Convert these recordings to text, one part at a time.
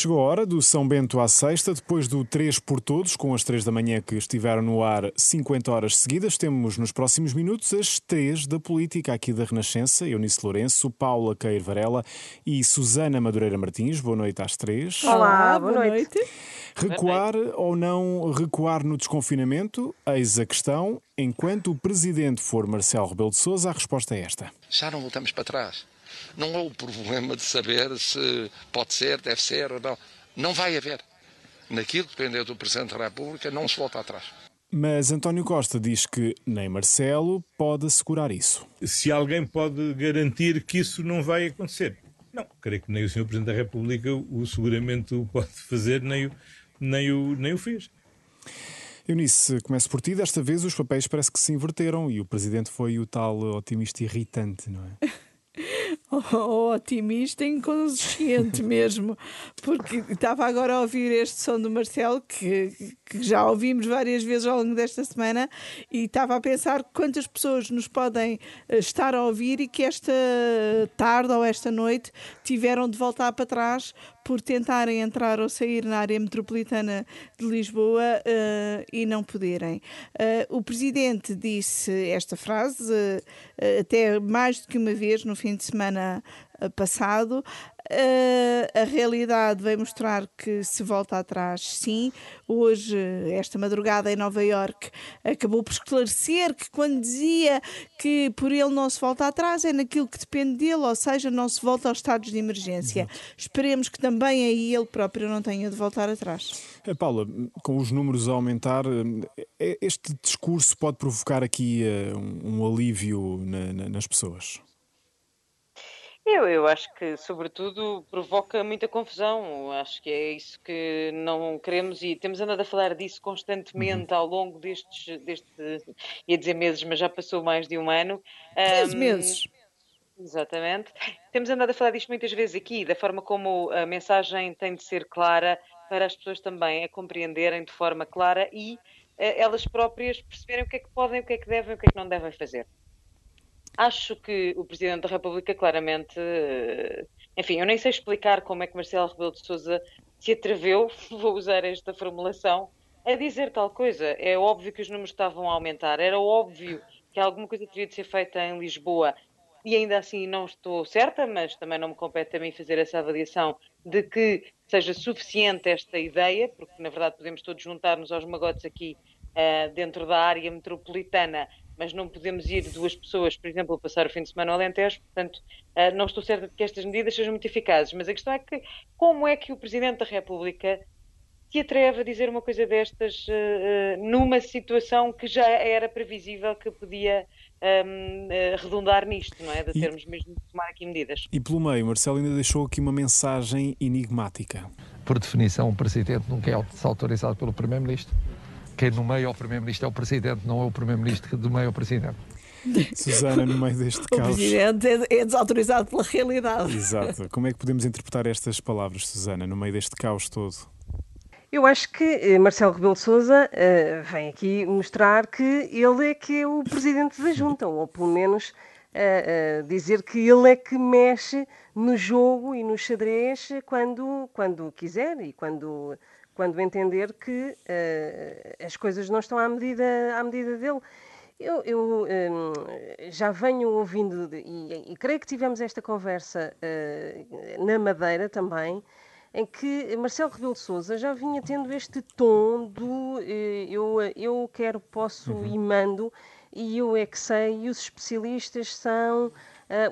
Chegou a hora do São Bento à sexta, depois do 3 por todos, com as 3 da manhã que estiveram no ar 50 horas seguidas. Temos nos próximos minutos as 3 da política aqui da Renascença, Eunice Lourenço, Paula Queiro Varela e Susana Madureira Martins. Boa noite às três. Olá, boa, boa noite. noite. Recuar noite. ou não recuar no desconfinamento? Eis a questão. Enquanto o presidente for Marcelo Rebelo de Sousa, a resposta é esta. Já não voltamos para trás. Não há o problema de saber se pode ser, deve ser ou não. Não vai haver. Naquilo que depender do Presidente da República, não se volta atrás. Mas António Costa diz que nem Marcelo pode assegurar isso. Se alguém pode garantir que isso não vai acontecer? Não, creio que nem o Sr. Presidente da República o seguramente o pode fazer, nem o, nem o, nem o fez. Eunice, começo por ti. Desta vez os papéis parece que se inverteram e o Presidente foi o tal otimista irritante, não é? otimista inconsciente mesmo, porque estava agora a ouvir este som do Marcelo, que, que, já ouvimos várias vezes ao longo desta semana, e estava a pensar quantas pessoas nos podem eh, estar a ouvir e que esta tarde ou esta noite tiveram de voltar para trás por tentarem entrar ou sair na área metropolitana de Lisboa uh, e não poderem. Uh, o presidente disse esta frase uh, até mais do que uma vez no fim de semana passado. Uh, a realidade vai mostrar que se volta atrás, sim. Hoje, esta madrugada em Nova York, acabou por esclarecer que quando dizia que por ele não se volta atrás é naquilo que depende dele, ou seja, não se volta aos estados de emergência. Exato. Esperemos que também aí ele próprio não tenha de voltar atrás. Eh, Paula, com os números a aumentar, eh, este discurso pode provocar aqui um alívio na, na, nas pessoas? Eu, eu acho que, sobretudo, provoca muita confusão. Acho que é isso que não queremos e temos andado a falar disso constantemente uhum. ao longo destes, deste, ia dizer meses, mas já passou mais de um ano. 15 um, meses. Exatamente. Temos andado a falar disto muitas vezes aqui, da forma como a mensagem tem de ser clara para as pessoas também a compreenderem de forma clara e uh, elas próprias perceberem o que é que podem, o que é que devem, o que é que não devem fazer. Acho que o Presidente da República claramente. Eh, enfim, eu nem sei explicar como é que Marcelo Rebelo de Souza se atreveu, vou usar esta formulação, a dizer tal coisa. É óbvio que os números estavam a aumentar, era óbvio que alguma coisa teria de ser feita em Lisboa e ainda assim não estou certa, mas também não me compete a mim fazer essa avaliação de que seja suficiente esta ideia, porque na verdade podemos todos juntar-nos aos magotes aqui uh, dentro da área metropolitana mas não podemos ir duas pessoas, por exemplo, passar o fim de semana ao Alentejo, portanto, eh, não estou certa de que estas medidas sejam muito eficazes, mas a questão é que como é que o Presidente da República se atreve a dizer uma coisa destas uh, numa situação que já era previsível que podia um, uh, redundar nisto, não é? De termos e, mesmo de tomar aqui medidas. E pelo meio, Marcelo ainda deixou aqui uma mensagem enigmática. Por definição, o Presidente nunca é autorizado pelo Primeiro-Ministro quem nomeia o Primeiro-Ministro é o Presidente, não é o Primeiro-Ministro que nomeia o Presidente. Susana, no meio deste caos. O Presidente é, é desautorizado pela realidade. Exato. Como é que podemos interpretar estas palavras, Susana, no meio deste caos todo? Eu acho que eh, Marcelo Rebelo de Sousa uh, vem aqui mostrar que ele é que é o presidente da junta, ou pelo menos uh, uh, dizer que ele é que mexe no jogo e no xadrez quando, quando quiser e quando quando entender que uh, as coisas não estão à medida, à medida dele. Eu, eu um, já venho ouvindo, de, e, e, creio que tivemos esta conversa uh, na Madeira também, em que Marcelo Rebelo de Sousa já vinha tendo este tom do uh, eu, eu quero, posso uhum. e mando, e eu é que sei, e os especialistas são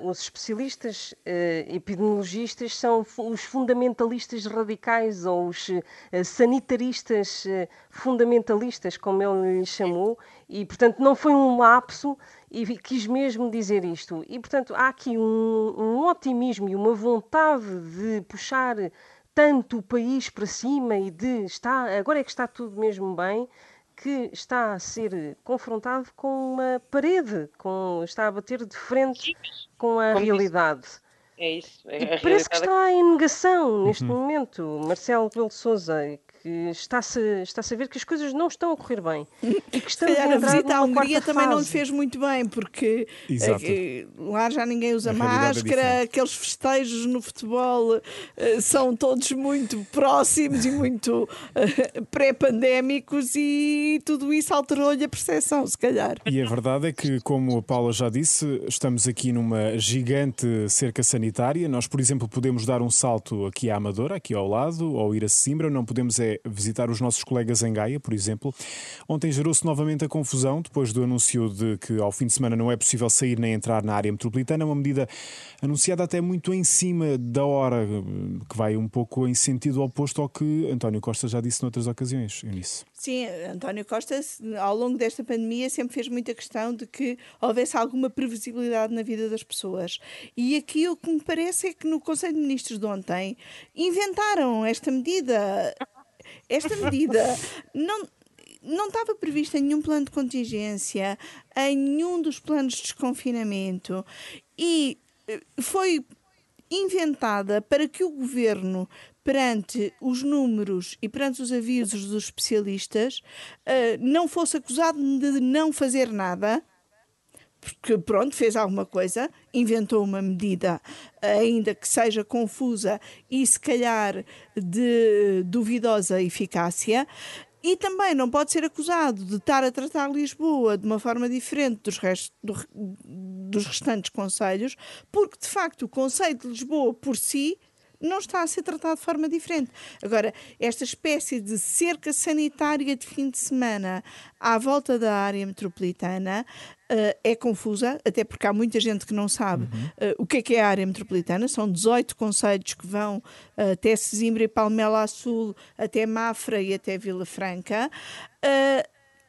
os especialistas uh, epidemiologistas são os fundamentalistas radicais ou os uh, sanitaristas fundamentalistas, como ele lhe chamou, e portanto não foi um lapso e quis mesmo dizer isto. E portanto há aqui um, um otimismo e uma vontade de puxar tanto o país para cima e de está agora é que está tudo mesmo bem que está a ser confrontado com uma parede, com, está a bater de frente com a realidade. É isso. É parece que está em negação neste uhum. momento. Marcelo Rebelo de Sousa, que está-se está -se a ver que as coisas não estão a correr bem. E que estamos a, a visita à Hungria também fase. não lhe fez muito bem, porque é, lá já ninguém usa máscara, é aqueles festejos no futebol uh, são todos muito próximos e muito pré-pandémicos e tudo isso alterou-lhe a percepção, se calhar. E a verdade é que, como a Paula já disse, estamos aqui numa gigante cerca sanitária. Nós, por exemplo, podemos dar um salto aqui à Amadora, aqui ao lado, ou ir a Simbra, não podemos é visitar os nossos colegas em Gaia, por exemplo. Ontem gerou-se novamente a confusão depois do anúncio de que ao fim de semana não é possível sair nem entrar na área metropolitana, uma medida anunciada até muito em cima da hora, que vai um pouco em sentido oposto ao que António Costa já disse noutras ocasiões, Eunice. Sim, António Costa, ao longo desta pandemia, sempre fez muita questão de que houvesse alguma previsibilidade na vida das pessoas. E aqui o que me parece é que no Conselho de Ministros de ontem inventaram esta medida esta medida não, não estava prevista em nenhum plano de contingência, em nenhum dos planos de desconfinamento e eh, foi inventada para que o governo, perante os números e perante os avisos dos especialistas, eh, não fosse acusado de não fazer nada porque pronto, fez alguma coisa, inventou uma medida, ainda que seja confusa e se calhar de duvidosa eficácia, e também não pode ser acusado de estar a tratar Lisboa de uma forma diferente dos, restos, do, dos restantes conselhos, porque de facto o Conselho de Lisboa por si não está a ser tratado de forma diferente. Agora, esta espécie de cerca sanitária de fim de semana à volta da área metropolitana uh, é confusa, até porque há muita gente que não sabe uhum. uh, o que é, que é a área metropolitana. São 18 conselhos que vão uh, até Sesimbra e Palmela Sul, até Mafra e até Vila Franca.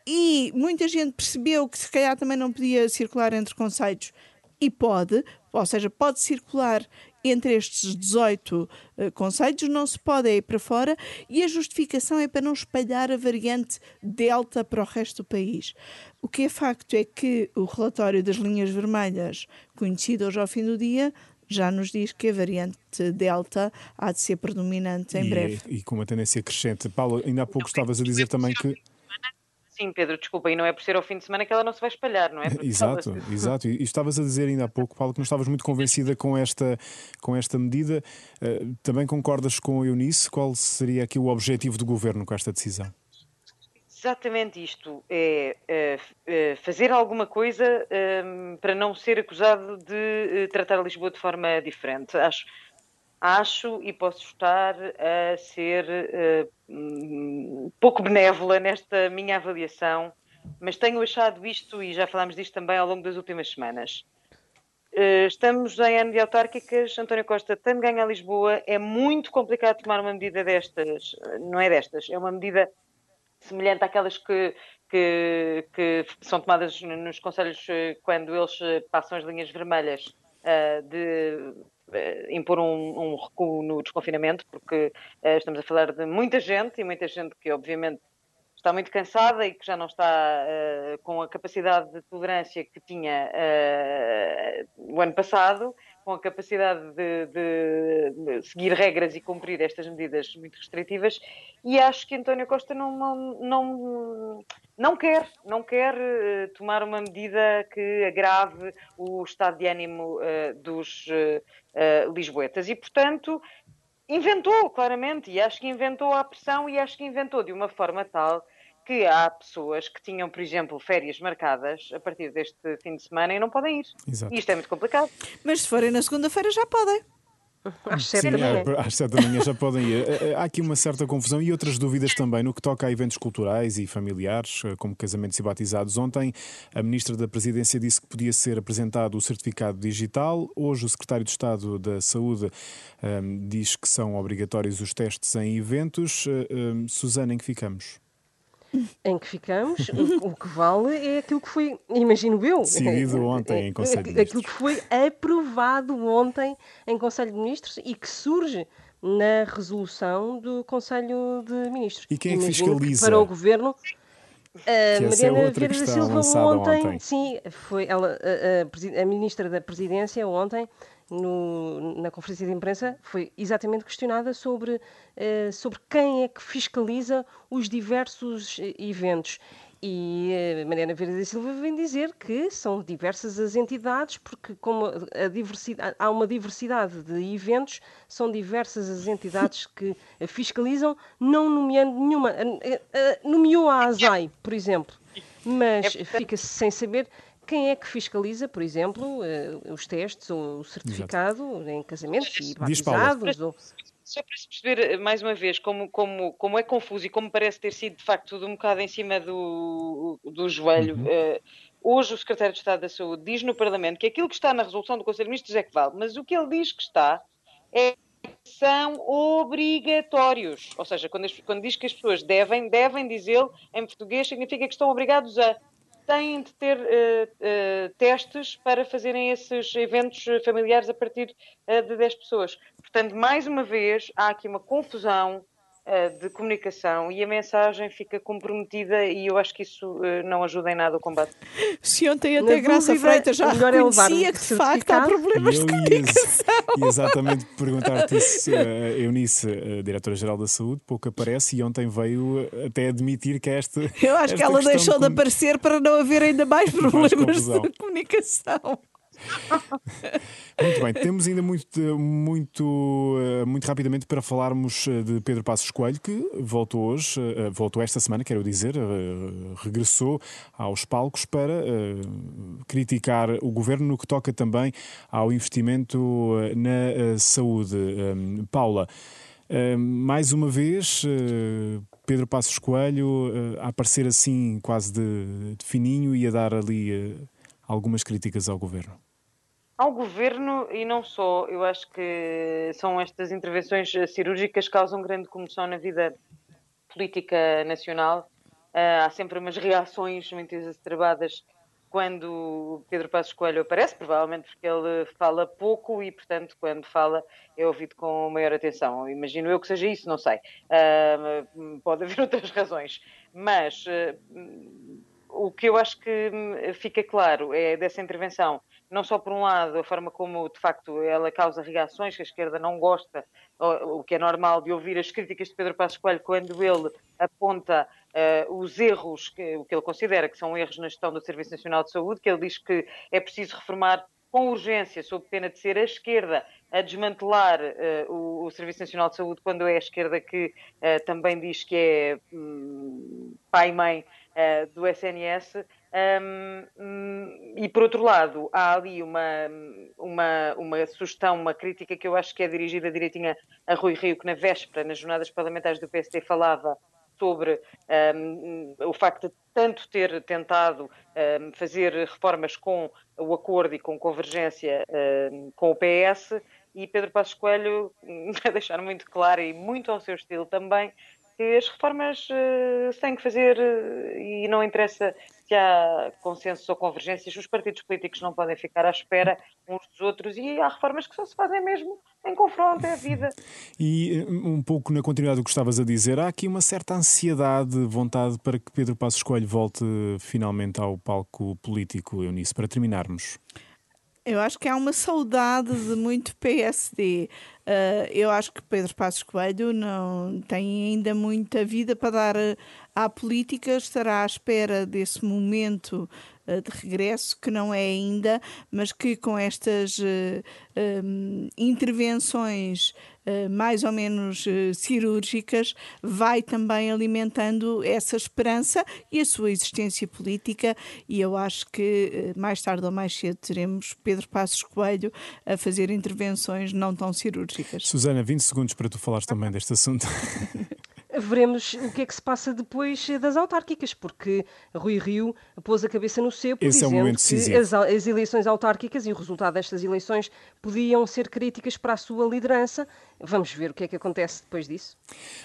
e muita gente percebeu que se calhar também não podia circular entre conselhos e pode, ou seja, pode circular entre estes 18 uh, conceitos, não se pode ir para fora e a justificação é para não espalhar a variante Delta para o resto do país. O que é facto é que o relatório das linhas vermelhas, conhecido hoje ao fim do dia, já nos diz que a variante Delta há de ser predominante em e, breve. E com uma tendência crescente. Paulo, ainda há pouco estavas a dizer também que Sim, Pedro, desculpa, e não é por ser ao fim de semana que ela não se vai espalhar, não é? Porque exato, exato. E, estavas a dizer ainda há pouco, Paulo, que não estavas muito convencida com esta, com esta medida. Uh, também concordas com a Eunice? Qual seria aqui o objetivo do governo com esta decisão? Exatamente isto. É, é, é fazer alguma coisa um, para não ser acusado de tratar Lisboa de forma diferente. Acho acho e posso estar a ser pouco benévola nesta minha avaliação, mas tenho achado isto, e já falámos disto também ao longo das últimas semanas. Uh, estamos em ano de autárquicas, António Costa tem de ganhar Lisboa, é muito complicado tomar uma medida destas, não é destas, é uma medida semelhante àquelas que, que, que são tomadas nos conselhos eh, quando eles passam as linhas vermelhas de impor um, um, recuo no desconfinamento, porque uh, estamos a falar de muita gente e muita gente que, obviamente, está muito cansada e que já não está uh, com a capacidade de tolerância que tinha o ano passado com a capacidade de, de, seguir regras e cumprir estas medidas muito restritivas. E acho que António Costa não, não, não, não quer, não quer uh, tomar uma medida que agrave o estado de ânimo uh, dos uh, lisboetas. E, portanto, inventou claramente e acho que inventou a pressão e acho que inventou de uma forma tal que há pessoas que tinham, por exemplo, férias marcadas a partir deste fim de semana e não podem ir. Exato. E isto é muito complicado. Mas se forem na segunda-feira já podem. Às sete da manhã. Às sete da manhã já podem ir. Eh, eh, há aqui uma certa confusão e outras dúvidas também no que toca a eventos culturais e familiares, eh, como casamentos e batizados. Ontem, a Ministra da Presidência disse que podia ser apresentado o certificado digital. Hoje, o Secretário de Estado da Saúde um, ehm, diz que são obrigatórios os testes em eventos. Um, ehm, Susana, em que ficamos? Em que ficamos, o, que vale é aquilo que foi, imagino eu, decidido ontem em Conselho de Ministros. Aquilo que foi aprovado ontem em Conselho de Ministros e que surge na resolução do Conselho de Ministros. E quem é que fiscaliza? Que para o Governo. A Mariana Vieira da Silva ontem, ontem, sim, foi ela, a, a, a, Ministra da Presidência ontem no, na conferência de imprensa foi exatamente questionada sobre, uh, sobre quem é que fiscaliza os diversos eventos. E a Mariana Vieira da Silva vem dizer que são diversas as entidades, porque como a diversidade, há uma diversidade de eventos, são diversas as entidades que fiscalizam, não nomeando nenhuma. Nomeou a ASAI, por exemplo, mas é fica-se sem saber quem é que fiscaliza, por exemplo, os testes ou o certificado Exato. em casamentos e batizados. Ou... Só para se perceber, mais uma vez, como, como, como é confuso e como parece ter sido, de facto, tudo um bocado em cima do, do joelho. Uhum. Uh, hoje o Secretário de Estado da Saúde diz no Parlamento que aquilo que está na resolução do Conselho de Ministros é que vale, mas o que ele diz que está é são obrigatórios. Ou seja, quando, quando diz que as pessoas devem, devem dizê-lo em português, significa que estão obrigados a têm de ter uh, uh, testes para fazerem esses eventos familiares a partir uh, de 10 pessoas. Portanto, mais uma vez, há aqui uma confusão de comunicação e a mensagem fica comprometida e eu acho que isso não ajuda em nada o combate. Se ontem até Na Graça dúvida, Freitas já é reconhecia é que de facto há problemas de comunicação. E exatamente perguntar-te isso, Eunice, Diretora-Geral da Saúde, pouco aparece e ontem veio até admitir que esta. Eu acho que ela deixou de, de aparecer para não haver ainda mais problemas mais de comunicação. muito bem, temos ainda muito, muito, eh, muito rapidamente para falarmos eh, de Pedro Passos Coelho, que voltou hoje, eh, voltou esta semana, quero dizer, regressou aos palcos para criticar o governo no que toca também ao investimento na saúde. Paula. mais uma vez, Pedro Passos Coelho a aparecer assim quase de, de fininho e a dar ali algumas críticas ao governo ao governo e não só. Eu acho que são estas intervenções cirúrgicas que causam grande comoção na vida política nacional. Uh, há sempre umas reações muito exacerbadas quando Pedro Passos Coelho aparece, provavelmente porque ele fala pouco e, portanto, quando fala é ouvido com maior atenção. Imagino eu que seja isso, não sei. Uh, pode haver outras razões. Mas uh, o que eu acho que fica claro é dessa intervenção não só por um lado a forma como de facto ela causa reações que a esquerda não gosta, o que é normal de ouvir as críticas de Pedro Passos Coelho quando ele aponta uh, os erros, que, o que ele considera que são erros na gestão do Serviço Nacional de Saúde, que ele diz que é preciso reformar com urgência, sob pena de ser a esquerda a desmantelar uh, o, o, Serviço Nacional de Saúde, quando é a esquerda que uh, também diz que é um, pai e mãe do SNS. Um, e por outro lado, há ali uma, uma, uma sugestão, uma crítica que eu acho que é dirigida direitinha a Rui Rio, que na véspera, nas jornadas parlamentares do PSD, falava sobre um, o facto de tanto ter tentado um, fazer reformas com o acordo e com convergência com o PS, e Pedro Passos Coelho deixar muito claro e muito ao seu estilo também as reformas se têm que fazer uh, e não interessa se há consensos ou convergências, os partidos políticos não podem ficar à espera uns dos outros e há reformas que só se fazem mesmo em confronto, é a vida. E eh, um pouco na continuidade do que estavas a dizer, há aqui uma certa ansiedade, vontade para que Pedro Passos Coelho volte finalmente ao palco político, Eunice, para terminarmos. Eu acho que há uma saudade de muito PSD. Uh, ah, eu acho que Pedro Passos Coelho não tem ainda muita vida para dar à política, estará à espera desse momento uh, de regresso, que não é ainda, mas que com estas uh, um, intervenções eh, mais ou menos eh, cirúrgicas, vai também alimentando essa esperança e a sua existência política. E eu acho que eh, mais tarde ou mais cedo teremos Pedro Passos Coelho a fazer intervenções não tão cirúrgicas. Susana, 20 segundos para tu falares também deste assunto. veremos o que é que se passa depois das autárquicas, porque Rui Rio pôs a cabeça no cepo Esse dizendo é que as, as, eleições autárquicas e o resultado destas eleições podiam ser críticas para a sua liderança. Vamos ver o que é que acontece depois disso.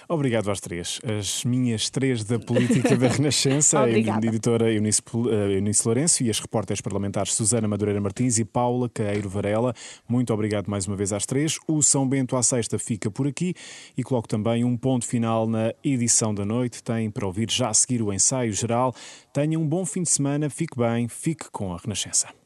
Obrigado às três. As minhas três da política da Renascença, a editora Eunice, uh, Eunice Lourenço e as repórteres parlamentares Susana Madureira Martins e Paula Caeiro Varela. Muito obrigado mais uma vez às três. O São Bento à Sexta fica por aqui e coloco também um ponto final na edição da noite. Tem para ouvir já a seguir o ensaio geral. Tenha um bom fim de semana, fique bem, fique com a Renascença.